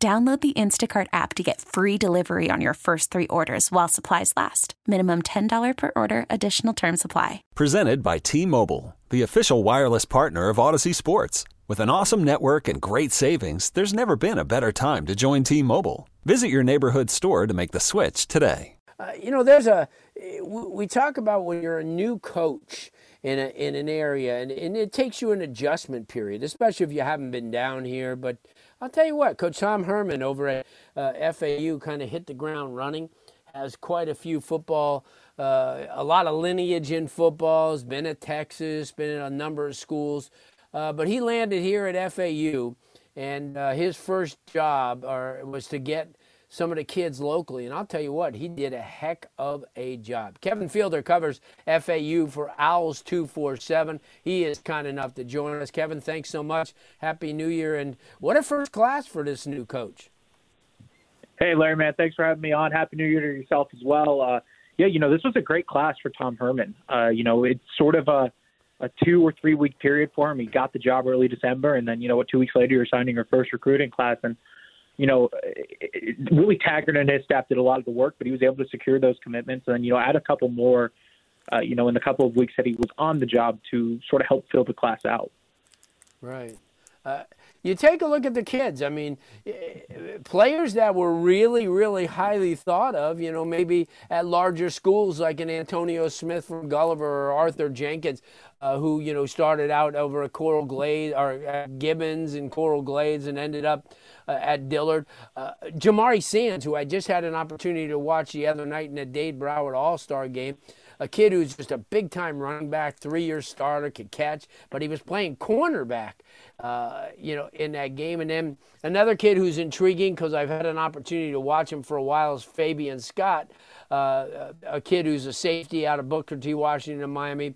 Download the Instacart app to get free delivery on your first three orders while supplies last. Minimum $10 per order, additional term supply. Presented by T Mobile, the official wireless partner of Audacy Sports. With an awesome network and great savings, there's never been a better time to join T Mobile. Visit your neighborhood store to make the switch today. Uh, you know, there's a, we talk about when you're a new coach in, a, in an area, and, and it takes you an adjustment period, especially if you haven't been down here. But I'll tell you what, Coach Tom Herman over at uh, FAU kind of hit the ground running. Has quite a few football, uh, a lot of lineage in football. Has been at Texas, been at a number of schools, uh, but he landed here at FAU, and uh, his first job or, was to get some of the kids locally. And I'll tell you what, he did a heck of a job. Kevin Fielder covers FAU for Owls 247. He is kind enough to join us. Kevin, thanks so much. Happy New Year. And what a first class for this new coach. Hey, Larry, man, thanks for having me on. Happy New Year to yourself as well. Uh, yeah, you know, this was a great class for Tom Herman. Uh, you know, it's sort of a, a two or three week period for him. He got the job early December, and then, you know, what, two weeks later, you're signing your first recruiting class. And you know, Willie Taggart and his staff did a lot of the work, but he was able to secure those commitments and, you know, add a couple more, uh, you know, in the couple of weeks that he was on the job to sort of help fill the class out. Right. Uh, you take a look at the kids. I mean, eh, players that were really, really highly thought of, you know, maybe at larger schools like an Antonio Smith from Gulliver or Arthur Jenkins, uh, who, you know, started out over at Coral Glades or at Gibbons and Coral Glades and ended up uh, at Dillard. Uh, Jamari Sands, who I just had an opportunity to watch the other night in the Dade Broward All Star game. A kid who's just a big time running back, three year starter, could catch, but he was playing cornerback, uh, you know, in that game. And then another kid who's intriguing because I've had an opportunity to watch him for a while is Fabian Scott, uh, a kid who's a safety out of Booker T. Washington Miami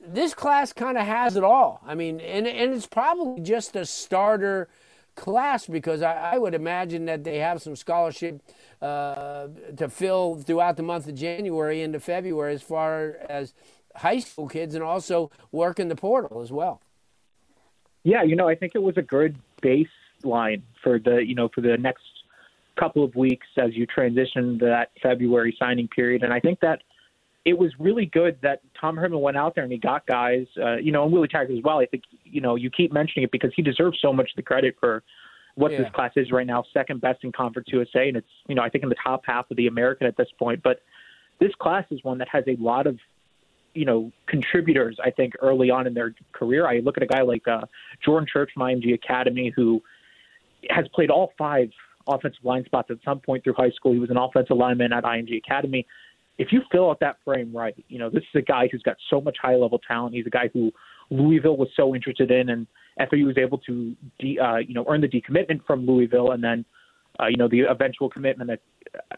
this class kind of has it all. I mean, and, and it's probably just a starter class because I, I would imagine that they have some scholarship uh, to fill throughout the month of January into February as far as high school kids and also work in the portal as well. Yeah, you know, I think it was a good baseline for the, you know, for the next couple of weeks as you transition that February signing period. And I think that it was really good that Tom Herman went out there and he got guys, uh, you know, and Willie Taggart as well. I think, you know, you keep mentioning it because he deserves so much of the credit for what yeah. this class is right now, second best in Conference USA, and it's, you know, I think in the top half of the American at this point. But this class is one that has a lot of, you know, contributors. I think early on in their career, I look at a guy like uh, Jordan Church from IMG Academy who has played all five offensive line spots at some point through high school. He was an offensive lineman at IMG Academy if you fill out that frame right, you know, this is a guy who's got so much high level talent. He's a guy who Louisville was so interested in, and FAU was able to, de, uh, you know, earn the decommitment from Louisville, and then, uh, you know, the eventual commitment a,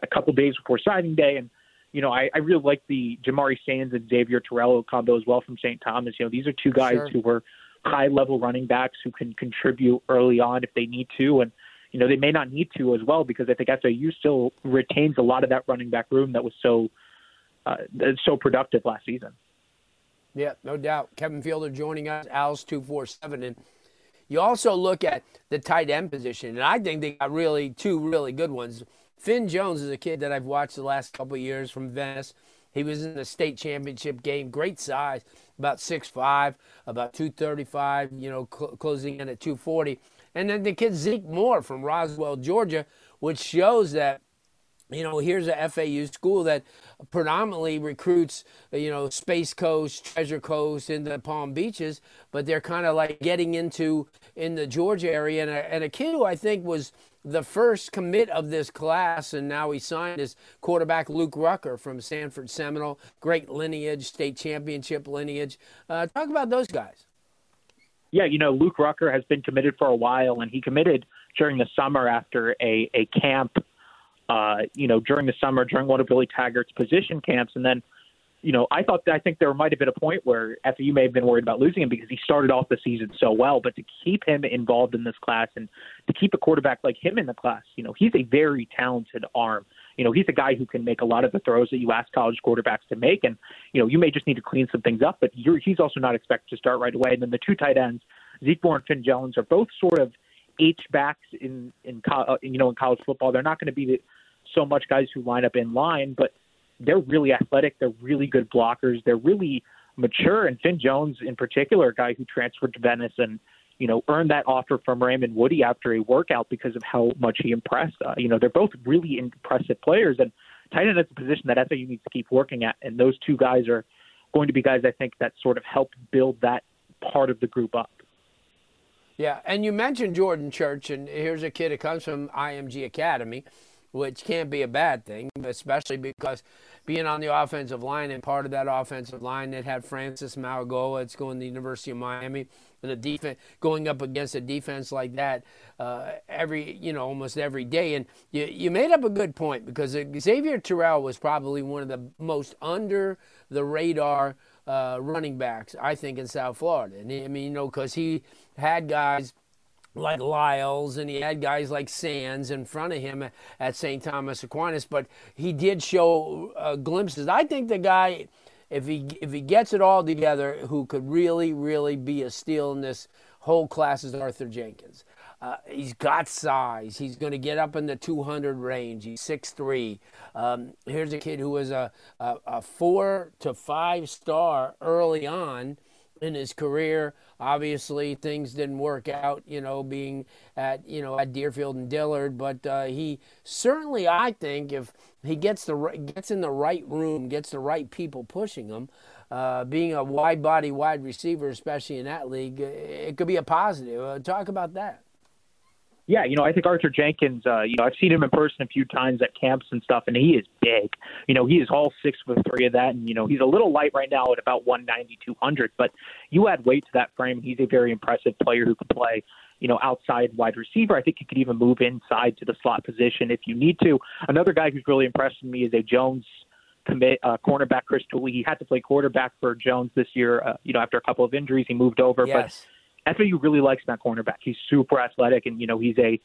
a couple days before signing day. And you know, I, I really like the Jamari Sands and Xavier Torello combo as well from St. Thomas. You know, these are two guys sure. who were high level running backs who can contribute early on if they need to, and you know, they may not need to as well because I think FAU still retains a lot of that running back room that was so uh, so productive last season. Yeah, no doubt. Kevin Fielder joining us, Owls 247. And you also look at the tight end position, and I think they got really two really good ones. Finn Jones is a kid that I've watched the last couple years from Venice. He was in the state championship game, great size, about 6'5, about 235, you know, cl- closing in at 240. And then the kid Zeke Moore from Roswell, Georgia, which shows that you know, here's a FAU school that predominantly recruits, you know, Space Coast, Treasure Coast, in the Palm Beaches, but they're kind of like getting into in the Georgia area. And a, and a kid who I think was the first commit of this class, and now he signed is quarterback Luke Rucker from Sanford Seminole, great lineage, state championship lineage. Uh, talk about those guys. Yeah, you know, Luke Rucker has been committed for a while, and he committed during the summer after a a camp. Uh, you know, during the summer, during one of Willie Taggart's position camps, and then you know, I thought I think there might have been a point where FAU may have been worried about losing him because he started off the season so well. But to keep him involved in this class and to keep a quarterback like him in the class, you know, he's a very talented arm. You know, he's a guy who can make a lot of the throws that you ask college quarterbacks to make, and you know, you may just need to clean some things up. But you're, he's also not expected to start right away. And then the two tight ends, Zeke Moore and Finn Jones, are both sort of H backs in in uh, you know in college football. They're not going to be the, so much guys who line up in line, but they're really athletic. They're really good blockers. They're really mature. And Finn Jones, in particular, a guy who transferred to Venice and you know earned that offer from Raymond Woody after a workout because of how much he impressed. Uh, you know, they're both really impressive players, and tight end is a position that FAU needs to keep working at. And those two guys are going to be guys I think that sort of help build that part of the group up. Yeah, and you mentioned Jordan Church, and here's a kid that comes from IMG Academy which can't be a bad thing, especially because being on the offensive line and part of that offensive line that had Francis Mauigoa, it's going to the University of Miami, and a defense going up against a defense like that uh, every, you know, almost every day. And you, you made up a good point because Xavier Terrell was probably one of the most under the radar uh, running backs, I think, in South Florida. And I mean, you know, because he had guys like Lyles, and he had guys like Sands in front of him at St. Thomas Aquinas, but he did show uh, glimpses. I think the guy, if he if he gets it all together, who could really really be a steal in this whole class is Arthur Jenkins. Uh, he's got size. He's going to get up in the 200 range. He's 6'3". Um, here's a kid who was a, a, a four to five star early on in his career. Obviously, things didn't work out, you know, being at you know at Deerfield and Dillard, but uh, he certainly, I think, if he gets the gets in the right room, gets the right people pushing him, uh, being a wide body wide receiver, especially in that league, it could be a positive. Uh, talk about that. Yeah, you know, I think Arthur Jenkins. Uh, you know, I've seen him in person a few times at camps and stuff, and he is big. You know, he is all six foot three of that, and you know, he's a little light right now at about one ninety, two hundred. But you add weight to that frame, he's a very impressive player who can play. You know, outside wide receiver. I think he could even move inside to the slot position if you need to. Another guy who's really impressed me is a Jones commit uh, cornerback Chris Tooley. He had to play quarterback for Jones this year. Uh, you know, after a couple of injuries, he moved over, yes. but FAU really likes that cornerback. He's super athletic, and you know he's a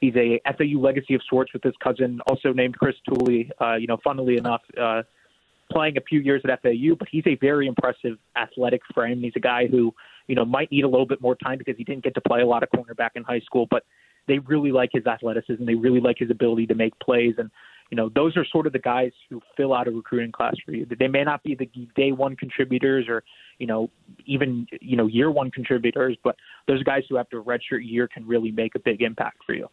he's a FAU legacy of sorts with his cousin, also named Chris Tooley. Uh, you know, funnily enough, uh, playing a few years at FAU, but he's a very impressive athletic frame. He's a guy who you know might need a little bit more time because he didn't get to play a lot of cornerback in high school, but they really like his athleticism. They really like his ability to make plays, and you know, those are sort of the guys who fill out a recruiting class for you. They may not be the day one contributors or, you know, even, you know, year one contributors, but those guys who after a redshirt year can really make a big impact for you.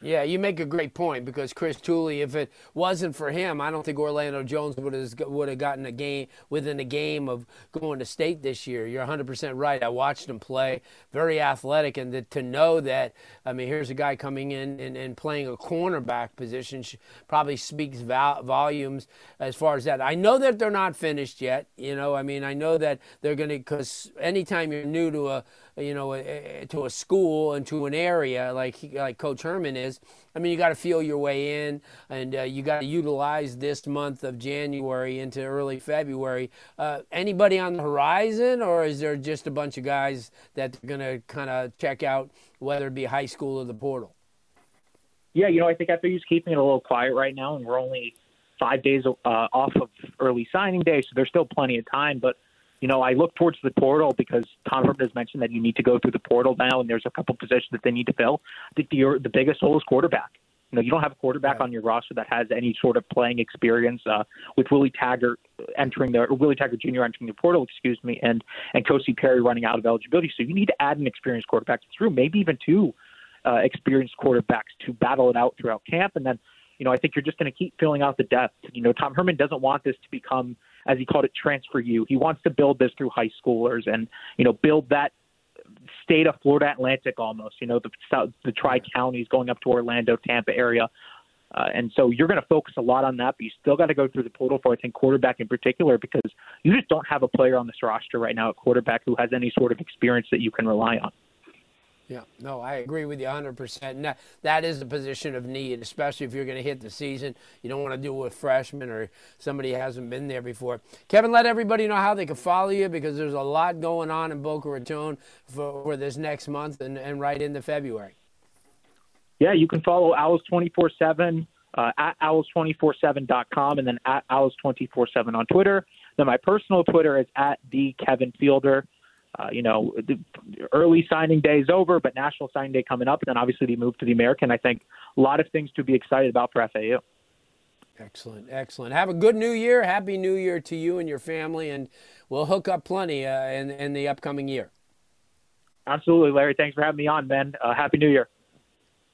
Yeah, you make a great point because Chris Tooley, if it wasn't for him, I don't think Orlando Jones would have would have gotten a game within a game of going to state this year. You're 100% right. I watched him play, very athletic, and to, to know that, I mean, here's a guy coming in and, and playing a cornerback position probably speaks volumes as far as that. I know that they're not finished yet. You know, I mean, I know that they're going to because anytime you're new to a you know, to a school and to an area like like Coach Herman is. I mean, you got to feel your way in, and uh, you got to utilize this month of January into early February. Uh, anybody on the horizon, or is there just a bunch of guys that are going to kind of check out, whether it be high school or the portal? Yeah, you know, I think FAU's keeping it a little quiet right now, and we're only five days uh, off of early signing day, so there's still plenty of time. But you know, I look towards the portal because Tom Herman has mentioned that you need to go through the portal now, and there's a couple positions that they need to fill. I think the the biggest hole is quarterback. You know, you don't have a quarterback right. on your roster that has any sort of playing experience. Uh, with Willie Taggart entering the or Willie Taggart Jr. entering the portal, excuse me, and and Kosi Perry running out of eligibility, so you need to add an experienced quarterback through, maybe even two uh, experienced quarterbacks to battle it out throughout camp, and then you know, I think you're just going to keep filling out the depth. You know, Tom Herman doesn't want this to become, as he called it, transfer you. He wants to build this through high schoolers and, you know, build that state of Florida Atlantic almost, you know, the south, the tri counties going up to Orlando, Tampa area. Uh, and so you're going to focus a lot on that, but you still got to go through the portal for, I think, quarterback in particular, because you just don't have a player on this roster right now at quarterback who has any sort of experience that you can rely on. Yeah, no, I agree with you 100%. And that, that is a position of need, especially if you're going to hit the season. You don't want to do it with freshmen or somebody hasn't been there before. Kevin, let everybody know how they can follow you because there's a lot going on in Boca Raton for, for this next month and, and right into February. Yeah, you can follow Owls 24 7 uh, at owls247.com and then at owls247 on Twitter. Then my personal Twitter is at the Kevin Fielder. Uh, you know, the early signing day is over, but national signing day coming up, and then obviously the move to the American. I think a lot of things to be excited about for FAU. Excellent, excellent. Have a good New Year. Happy New Year to you and your family, and we'll hook up plenty uh, in in the upcoming year. Absolutely, Larry. Thanks for having me on, man. Uh, Happy New Year.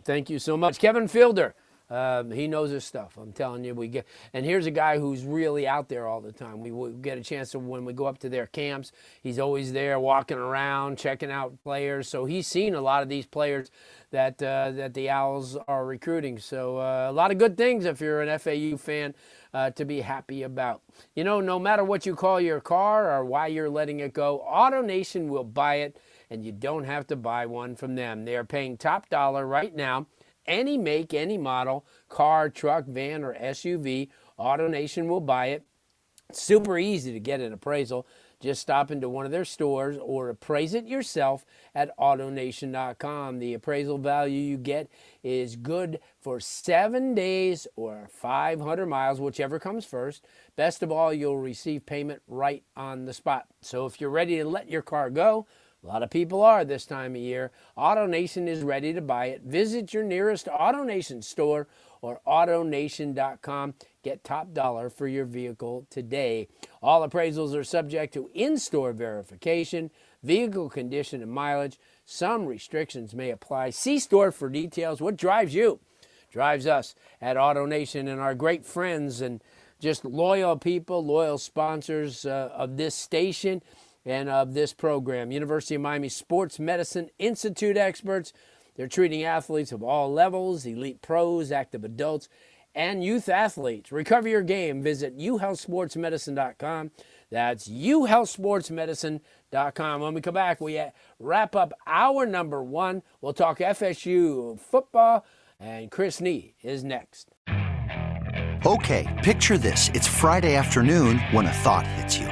Thank you so much, Kevin Fielder. Um, he knows his stuff. I'm telling you, we get. And here's a guy who's really out there all the time. We, we get a chance to when we go up to their camps. He's always there, walking around, checking out players. So he's seen a lot of these players that uh, that the Owls are recruiting. So uh, a lot of good things if you're an FAU fan uh, to be happy about. You know, no matter what you call your car or why you're letting it go, AutoNation will buy it, and you don't have to buy one from them. They are paying top dollar right now any make, any model, car, truck, van, or SUV, AutoNation will buy it. Super easy to get an appraisal. Just stop into one of their stores or appraise it yourself at AutoNation.com. The appraisal value you get is good for seven days or 500 miles, whichever comes first. Best of all, you'll receive payment right on the spot. So if you're ready to let your car go, a lot of people are this time of year. AutoNation is ready to buy it. Visit your nearest AutoNation store or AutoNation.com. Get top dollar for your vehicle today. All appraisals are subject to in store verification, vehicle condition, and mileage. Some restrictions may apply. See store for details. What drives you? Drives us at AutoNation and our great friends and just loyal people, loyal sponsors uh, of this station and of this program. University of Miami Sports Medicine Institute experts. They're treating athletes of all levels, elite pros, active adults, and youth athletes. Recover your game. Visit uhealthsportsmedicine.com. That's uhealthsportsmedicine.com. When we come back, we wrap up our number one. We'll talk FSU football, and Chris Nee is next. Okay, picture this. It's Friday afternoon when a thought hits you.